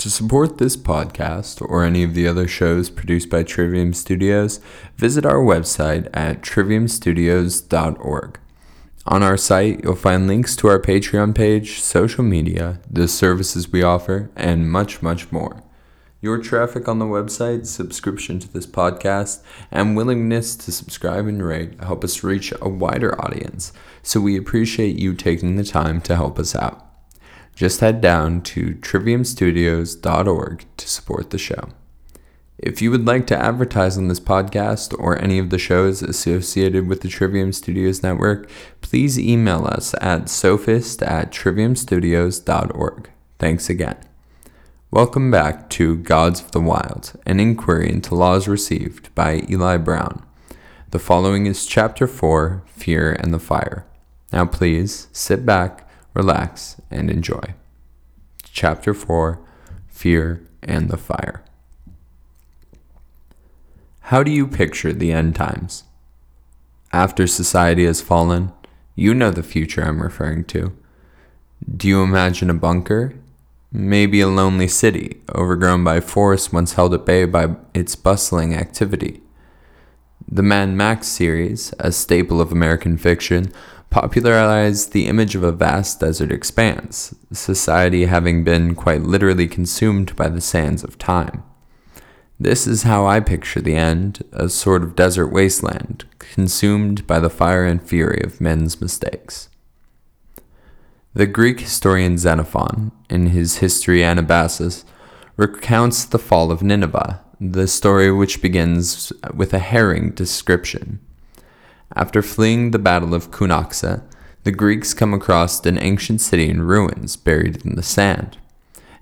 To support this podcast or any of the other shows produced by Trivium Studios, visit our website at triviumstudios.org. On our site, you'll find links to our Patreon page, social media, the services we offer, and much, much more. Your traffic on the website, subscription to this podcast, and willingness to subscribe and rate help us reach a wider audience, so we appreciate you taking the time to help us out just head down to triviumstudios.org to support the show. If you would like to advertise on this podcast or any of the shows associated with the Trivium Studios network, please email us at sophist at triviumstudios.org. Thanks again. Welcome back to Gods of the Wild, an inquiry into laws received by Eli Brown. The following is Chapter 4 Fear and the Fire. Now, please sit back relax, and enjoy. Chapter 4 Fear and the Fire. How do you picture the end times? After society has fallen, you know the future I'm referring to. Do you imagine a bunker? Maybe a lonely city, overgrown by forests once held at bay by its bustling activity. The Mad Max series, a staple of American fiction, popularized the image of a vast desert expanse, society having been quite literally consumed by the sands of time. This is how I picture the end a sort of desert wasteland, consumed by the fire and fury of men's mistakes. The Greek historian Xenophon, in his History Anabasis, recounts the fall of Nineveh, the story which begins with a harrowing description. After fleeing the Battle of Cunaxa, the Greeks come across an ancient city in ruins buried in the sand.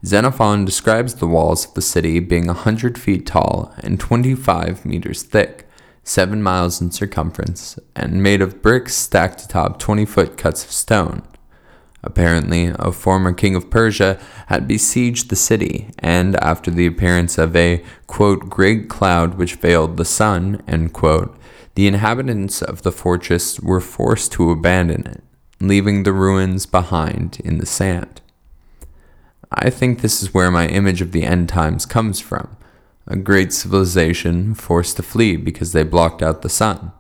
Xenophon describes the walls of the city being a 100 feet tall and 25 meters thick, 7 miles in circumference, and made of bricks stacked atop 20 foot cuts of stone. Apparently, a former king of Persia had besieged the city, and after the appearance of a, quote, great cloud which veiled the sun, quote, the inhabitants of the fortress were forced to abandon it, leaving the ruins behind in the sand. I think this is where my image of the end times comes from a great civilization forced to flee because they blocked out the sun.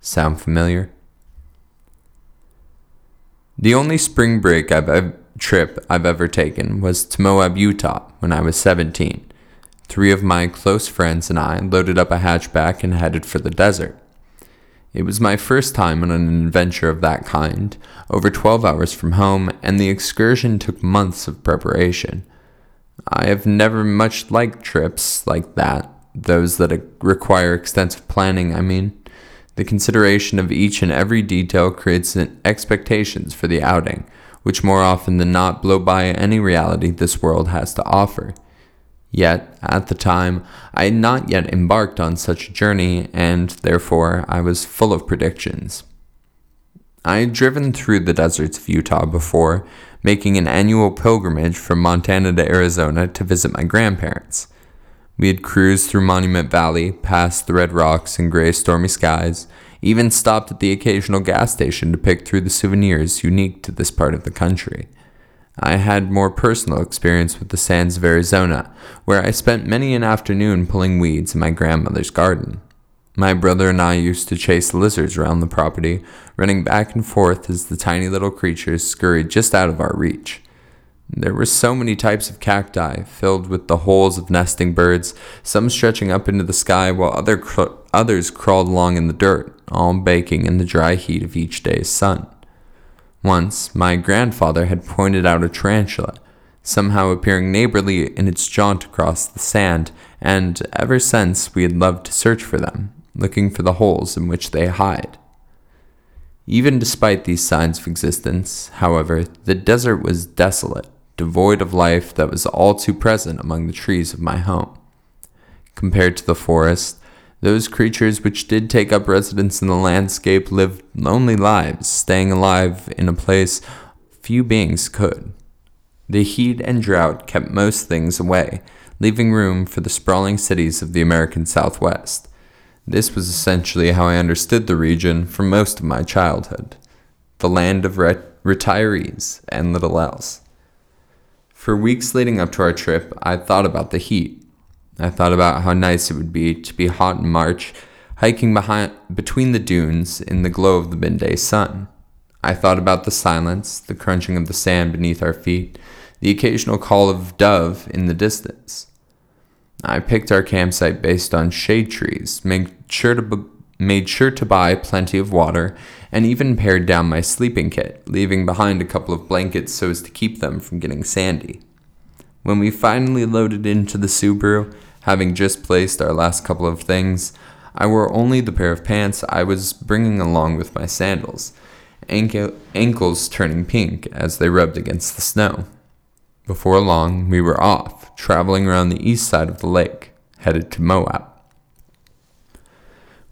Sound familiar? The only spring break I've ev- trip I've ever taken was to Moab, Utah when I was 17. Three of my close friends and I loaded up a hatchback and headed for the desert. It was my first time on an adventure of that kind, over 12 hours from home, and the excursion took months of preparation. I have never much liked trips like that, those that require extensive planning, I mean. The consideration of each and every detail creates expectations for the outing, which more often than not blow by any reality this world has to offer. Yet, at the time, I had not yet embarked on such a journey, and therefore I was full of predictions. I had driven through the deserts of Utah before, making an annual pilgrimage from Montana to Arizona to visit my grandparents. We had cruised through Monument Valley, past the red rocks and gray stormy skies, even stopped at the occasional gas station to pick through the souvenirs unique to this part of the country. I had more personal experience with the sands of Arizona, where I spent many an afternoon pulling weeds in my grandmother's garden. My brother and I used to chase lizards around the property, running back and forth as the tiny little creatures scurried just out of our reach. There were so many types of cacti, filled with the holes of nesting birds, some stretching up into the sky while other cr- others crawled along in the dirt, all baking in the dry heat of each day's sun. Once, my grandfather had pointed out a tarantula, somehow appearing neighborly in its jaunt across the sand, and ever since we had loved to search for them, looking for the holes in which they hide. Even despite these signs of existence, however, the desert was desolate devoid of life that was all too present among the trees of my home. Compared to the forest, those creatures which did take up residence in the landscape lived lonely lives, staying alive in a place few beings could. The heat and drought kept most things away, leaving room for the sprawling cities of the American Southwest. This was essentially how I understood the region for most of my childhood the land of re- retirees and little else. For weeks leading up to our trip, I thought about the heat. I thought about how nice it would be to be hot in March, hiking behind, between the dunes in the glow of the midday sun. I thought about the silence, the crunching of the sand beneath our feet, the occasional call of dove in the distance. I picked our campsite based on shade trees, made sure to, made sure to buy plenty of water, and even pared down my sleeping kit, leaving behind a couple of blankets so as to keep them from getting sandy. When we finally loaded into the Subaru, having just placed our last couple of things, I wore only the pair of pants I was bringing along with my sandals, ankle- ankles turning pink as they rubbed against the snow. Before long, we were off, traveling around the east side of the lake, headed to Moab.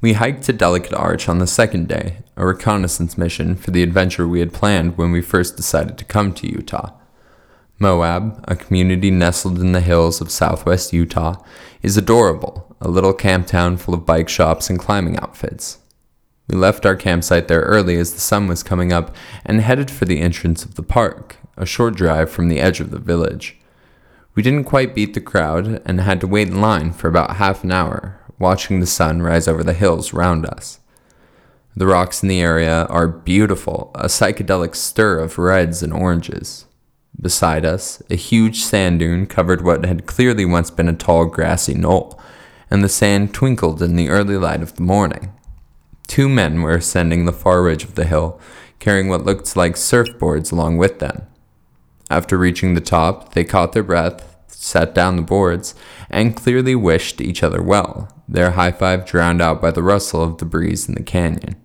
We hiked to Delicate Arch on the second day, a reconnaissance mission for the adventure we had planned when we first decided to come to Utah. Moab, a community nestled in the hills of southwest Utah, is adorable, a little camp town full of bike shops and climbing outfits. We left our campsite there early as the sun was coming up and headed for the entrance of the park, a short drive from the edge of the village. We didn't quite beat the crowd and had to wait in line for about half an hour, watching the sun rise over the hills round us. The rocks in the area are beautiful, a psychedelic stir of reds and oranges. Beside us, a huge sand dune covered what had clearly once been a tall grassy knoll, and the sand twinkled in the early light of the morning. Two men were ascending the far ridge of the hill, carrying what looked like surfboards along with them. After reaching the top, they caught their breath, sat down the boards, and clearly wished each other well, their high five drowned out by the rustle of the breeze in the canyon.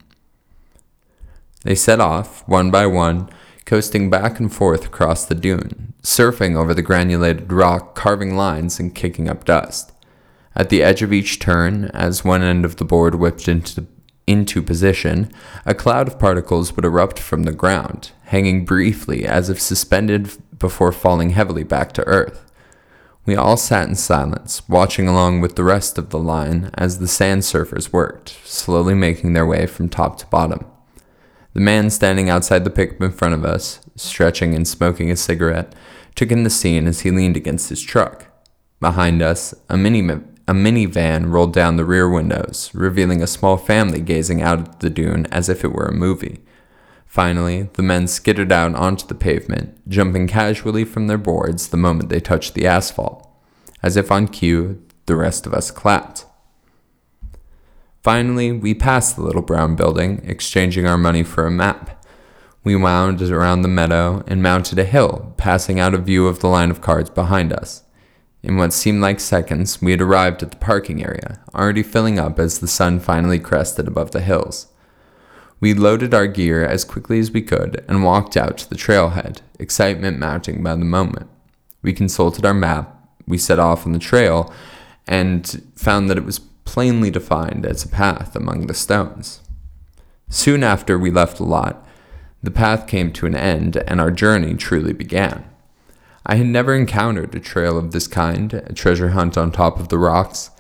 They set off, one by one, coasting back and forth across the dune, surfing over the granulated rock, carving lines and kicking up dust. At the edge of each turn, as one end of the board whipped into into position, a cloud of particles would erupt from the ground, hanging briefly as if suspended before falling heavily back to earth. We all sat in silence, watching along with the rest of the line as the sand surfers worked, slowly making their way from top to bottom. The man standing outside the pickup in front of us, stretching and smoking a cigarette, took in the scene as he leaned against his truck. Behind us, a mini a minivan rolled down the rear windows, revealing a small family gazing out at the dune as if it were a movie. Finally, the men skittered out onto the pavement, jumping casually from their boards the moment they touched the asphalt. As if on cue, the rest of us clapped. Finally, we passed the little brown building, exchanging our money for a map. We wound around the meadow and mounted a hill, passing out of view of the line of cars behind us. In what seemed like seconds, we had arrived at the parking area, already filling up as the sun finally crested above the hills. We loaded our gear as quickly as we could and walked out to the trailhead, excitement mounting by the moment. We consulted our map, we set off on the trail, and found that it was plainly defined as a path among the stones. Soon after we left the lot, the path came to an end and our journey truly began. I had never encountered a trail of this kind, a treasure hunt on top of the rocks.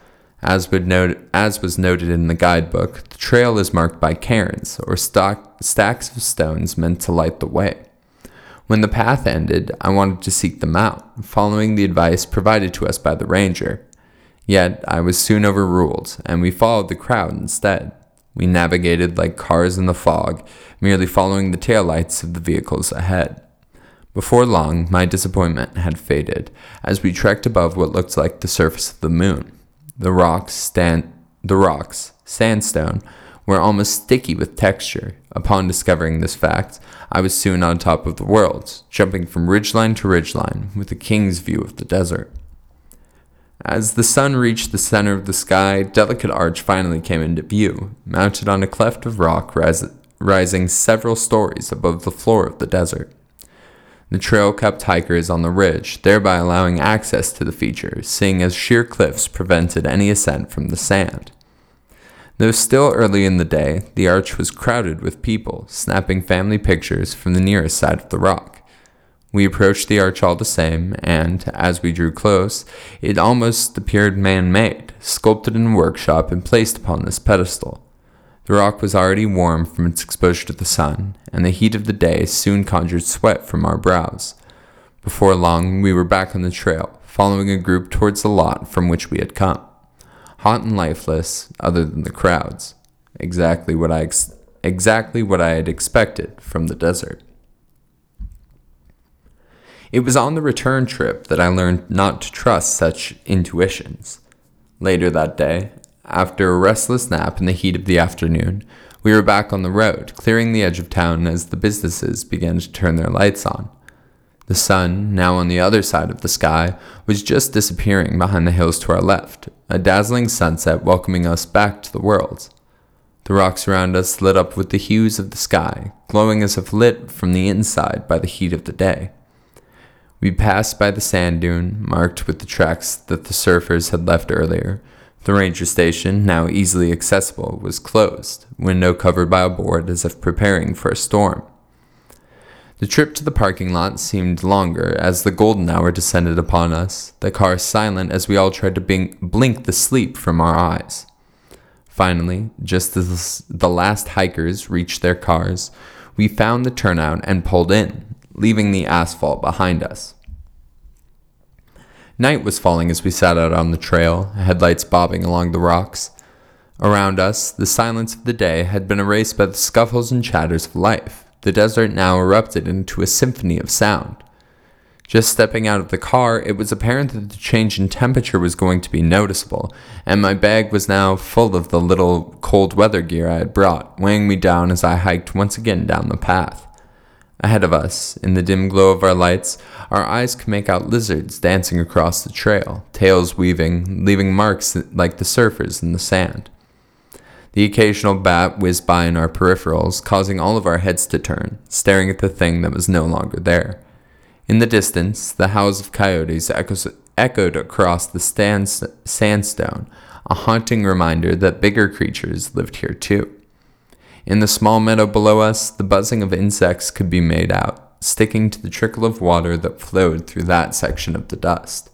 As, note, as was noted in the guidebook, the trail is marked by cairns, or stock, stacks of stones meant to light the way. When the path ended, I wanted to seek them out, following the advice provided to us by the ranger. Yet I was soon overruled, and we followed the crowd instead. We navigated like cars in the fog, merely following the taillights of the vehicles ahead. Before long, my disappointment had faded as we trekked above what looked like the surface of the moon. The rocks, stand, the rocks, sandstone, were almost sticky with texture. Upon discovering this fact, I was soon on top of the world, jumping from ridgeline to ridgeline with a king's view of the desert. As the sun reached the center of the sky, Delicate Arch finally came into view, mounted on a cleft of rock ris- rising several stories above the floor of the desert. The trail kept hikers on the ridge, thereby allowing access to the feature, seeing as sheer cliffs prevented any ascent from the sand. Though still early in the day, the arch was crowded with people, snapping family pictures from the nearest side of the rock. We approached the arch all the same, and, as we drew close, it almost appeared man made, sculpted in a workshop and placed upon this pedestal. The rock was already warm from its exposure to the sun, and the heat of the day soon conjured sweat from our brows. Before long, we were back on the trail, following a group towards the lot from which we had come. Hot and lifeless, other than the crowds. Exactly what I ex- exactly what I had expected from the desert. It was on the return trip that I learned not to trust such intuitions. Later that day, after a restless nap in the heat of the afternoon, we were back on the road, clearing the edge of town as the businesses began to turn their lights on. The sun, now on the other side of the sky, was just disappearing behind the hills to our left, a dazzling sunset welcoming us back to the world. The rocks around us lit up with the hues of the sky, glowing as if lit from the inside by the heat of the day. We passed by the sand dune, marked with the tracks that the surfers had left earlier. The ranger station, now easily accessible, was closed, window covered by a board as if preparing for a storm. The trip to the parking lot seemed longer as the golden hour descended upon us, the car silent as we all tried to blink the sleep from our eyes. Finally, just as the last hikers reached their cars, we found the turnout and pulled in, leaving the asphalt behind us. Night was falling as we sat out on the trail, headlights bobbing along the rocks. Around us, the silence of the day had been erased by the scuffles and chatters of life the desert now erupted into a symphony of sound. Just stepping out of the car, it was apparent that the change in temperature was going to be noticeable, and my bag was now full of the little cold weather gear I had brought, weighing me down as I hiked once again down the path. Ahead of us, in the dim glow of our lights, our eyes could make out lizards dancing across the trail, tails weaving, leaving marks like the surfers in the sand. The occasional bat whizzed by in our peripherals, causing all of our heads to turn, staring at the thing that was no longer there. In the distance, the howls of coyotes echoes, echoed across the sandstone, a haunting reminder that bigger creatures lived here too. In the small meadow below us, the buzzing of insects could be made out, sticking to the trickle of water that flowed through that section of the dust.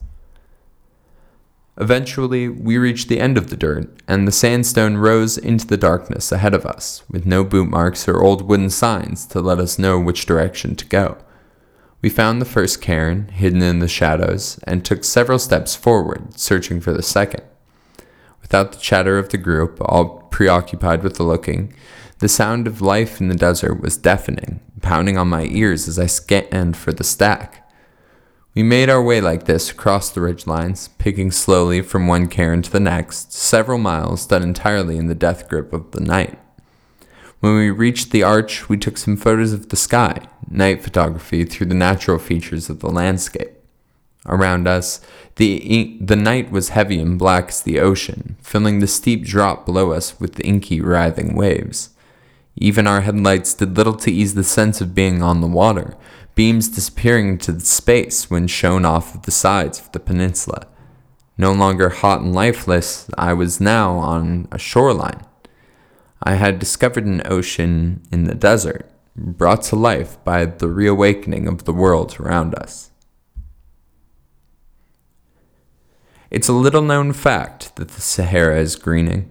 Eventually, we reached the end of the dirt, and the sandstone rose into the darkness ahead of us, with no boot marks or old wooden signs to let us know which direction to go. We found the first cairn, hidden in the shadows, and took several steps forward, searching for the second. Without the chatter of the group, all preoccupied with the looking, the sound of life in the desert was deafening, pounding on my ears as I scanned for the stack. We made our way like this across the ridge lines, picking slowly from one cairn to the next, several miles done entirely in the death grip of the night. When we reached the arch, we took some photos of the sky, night photography through the natural features of the landscape. Around us, the, the night was heavy and black as the ocean, filling the steep drop below us with inky, writhing waves. Even our headlights did little to ease the sense of being on the water, beams disappearing into the space when shown off of the sides of the peninsula. No longer hot and lifeless, I was now on a shoreline. I had discovered an ocean in the desert, brought to life by the reawakening of the world around us. It's a little known fact that the Sahara is greening.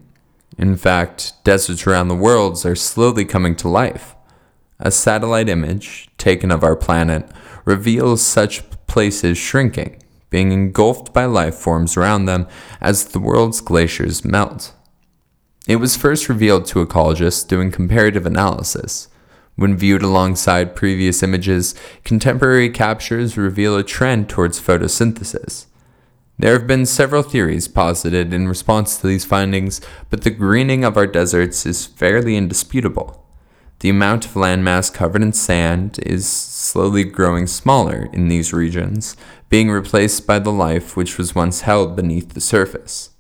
In fact, deserts around the world are slowly coming to life. A satellite image taken of our planet reveals such places shrinking, being engulfed by life forms around them as the world's glaciers melt. It was first revealed to ecologists doing comparative analysis. When viewed alongside previous images, contemporary captures reveal a trend towards photosynthesis. There have been several theories posited in response to these findings, but the greening of our deserts is fairly indisputable. The amount of landmass covered in sand is slowly growing smaller in these regions, being replaced by the life which was once held beneath the surface.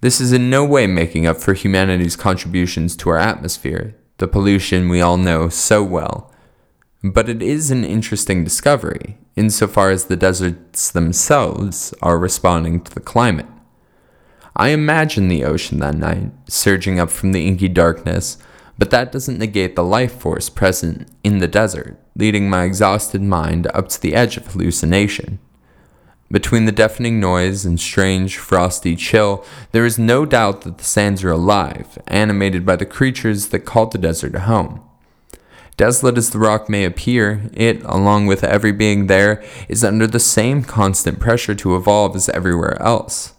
This is in no way making up for humanity's contributions to our atmosphere, the pollution we all know so well. But it is an interesting discovery, insofar as the deserts themselves are responding to the climate. I imagine the ocean that night, surging up from the inky darkness, but that doesn't negate the life force present in the desert, leading my exhausted mind up to the edge of hallucination. Between the deafening noise and strange, frosty chill, there is no doubt that the sands are alive, animated by the creatures that call the desert home. Desolate as the rock may appear, it, along with every being there, is under the same constant pressure to evolve as everywhere else.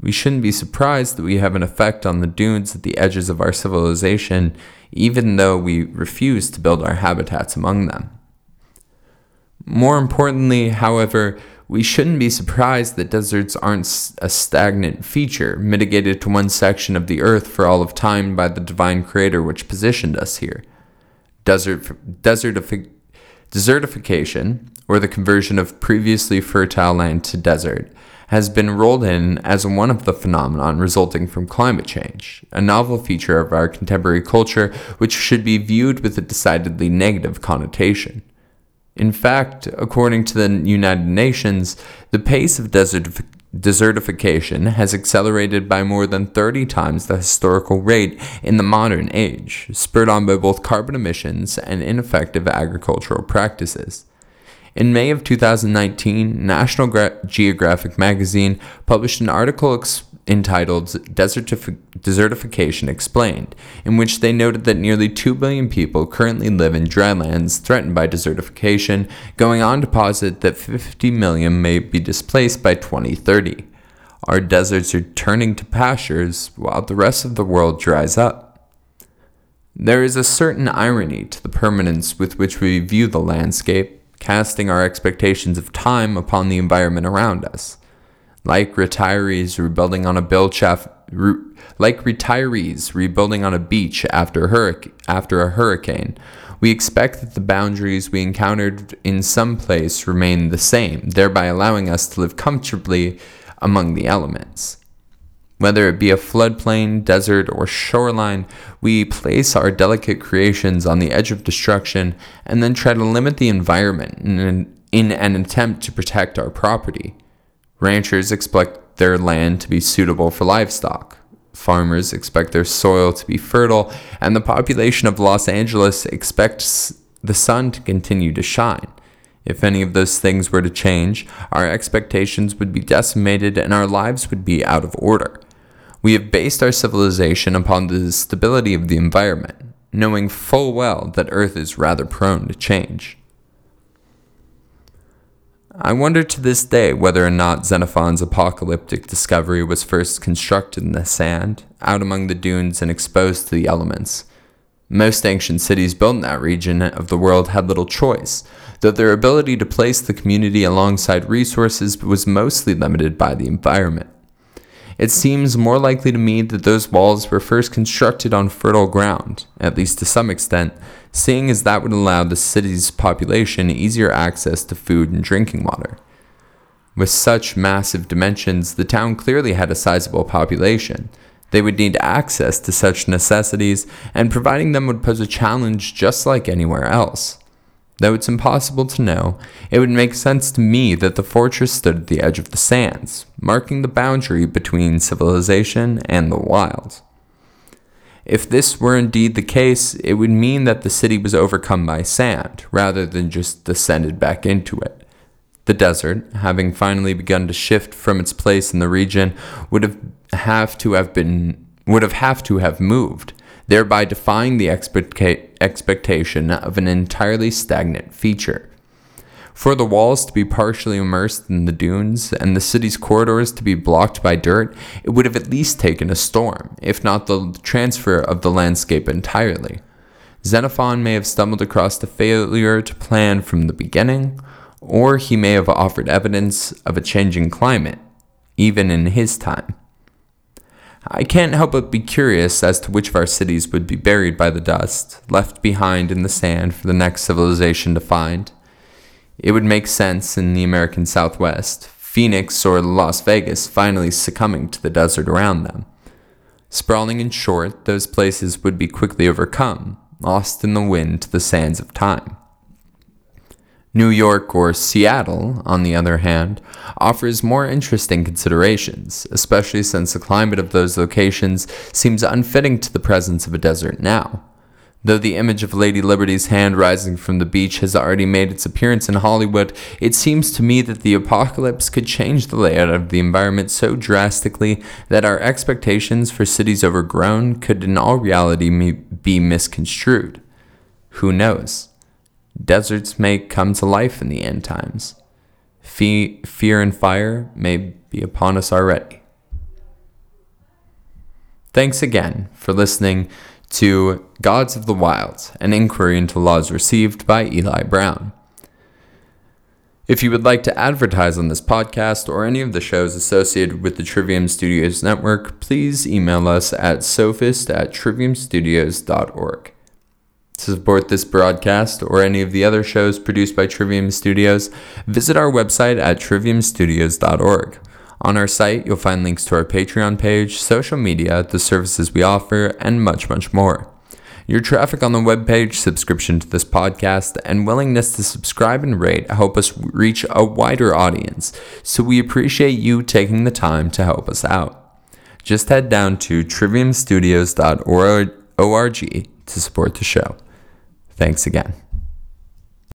We shouldn't be surprised that we have an effect on the dunes at the edges of our civilization, even though we refuse to build our habitats among them. More importantly, however, we shouldn't be surprised that deserts aren't a stagnant feature, mitigated to one section of the earth for all of time by the divine creator which positioned us here. Desert, desertifi- desertification, or the conversion of previously fertile land to desert, has been rolled in as one of the phenomenon resulting from climate change, a novel feature of our contemporary culture which should be viewed with a decidedly negative connotation. In fact, according to the United Nations, the pace of desertif- desertification has accelerated by more than 30 times the historical rate in the modern age, spurred on by both carbon emissions and ineffective agricultural practices. In May of 2019, National Geographic magazine published an article ex- entitled Desertif- Desertification Explained, in which they noted that nearly 2 billion people currently live in drylands threatened by desertification, going on to posit that 50 million may be displaced by 2030. Our deserts are turning to pastures while the rest of the world dries up. There is a certain irony to the permanence with which we view the landscape, casting our expectations of time upon the environment around us like retirees rebuilding on a re, like retirees rebuilding on a beach after, hurric- after a hurricane. We expect that the boundaries we encountered in some place remain the same, thereby allowing us to live comfortably among the elements. Whether it be a floodplain, desert, or shoreline, we place our delicate creations on the edge of destruction and then try to limit the environment in an, in an attempt to protect our property. Ranchers expect their land to be suitable for livestock. Farmers expect their soil to be fertile, and the population of Los Angeles expects the sun to continue to shine. If any of those things were to change, our expectations would be decimated and our lives would be out of order. We have based our civilization upon the stability of the environment, knowing full well that Earth is rather prone to change. I wonder to this day whether or not Xenophon's apocalyptic discovery was first constructed in the sand, out among the dunes and exposed to the elements. Most ancient cities built in that region of the world had little choice, though their ability to place the community alongside resources was mostly limited by the environment. It seems more likely to me that those walls were first constructed on fertile ground, at least to some extent, seeing as that would allow the city's population easier access to food and drinking water. With such massive dimensions, the town clearly had a sizable population. They would need access to such necessities, and providing them would pose a challenge just like anywhere else. Though it's impossible to know, it would make sense to me that the fortress stood at the edge of the sands, marking the boundary between civilization and the wild. If this were indeed the case, it would mean that the city was overcome by sand, rather than just descended back into it. The desert, having finally begun to shift from its place in the region, would have, have to have been would have have to have moved, thereby defying the expecta- expectation of an entirely stagnant feature. For the walls to be partially immersed in the dunes and the city's corridors to be blocked by dirt, it would have at least taken a storm, if not the transfer of the landscape entirely. Xenophon may have stumbled across the failure to plan from the beginning, or he may have offered evidence of a changing climate, even in his time. I can't help but be curious as to which of our cities would be buried by the dust, left behind in the sand for the next civilization to find. It would make sense in the American Southwest, Phoenix or Las Vegas finally succumbing to the desert around them. Sprawling in short, those places would be quickly overcome, lost in the wind to the sands of time. New York or Seattle, on the other hand, offers more interesting considerations, especially since the climate of those locations seems unfitting to the presence of a desert now. Though the image of Lady Liberty's hand rising from the beach has already made its appearance in Hollywood, it seems to me that the apocalypse could change the layout of the environment so drastically that our expectations for cities overgrown could in all reality be misconstrued. Who knows? Deserts may come to life in the end times. Fe- fear and fire may be upon us already. Thanks again for listening to Gods of the Wilds, an inquiry into laws received by Eli Brown. If you would like to advertise on this podcast or any of the shows associated with the Trivium Studios network, please email us at sophist at triviumstudios.org. To support this broadcast or any of the other shows produced by Trivium Studios, visit our website at triviumstudios.org. On our site, you'll find links to our Patreon page, social media, the services we offer, and much, much more. Your traffic on the webpage, subscription to this podcast, and willingness to subscribe and rate help us reach a wider audience, so we appreciate you taking the time to help us out. Just head down to triviumstudios.org to support the show. Thanks again.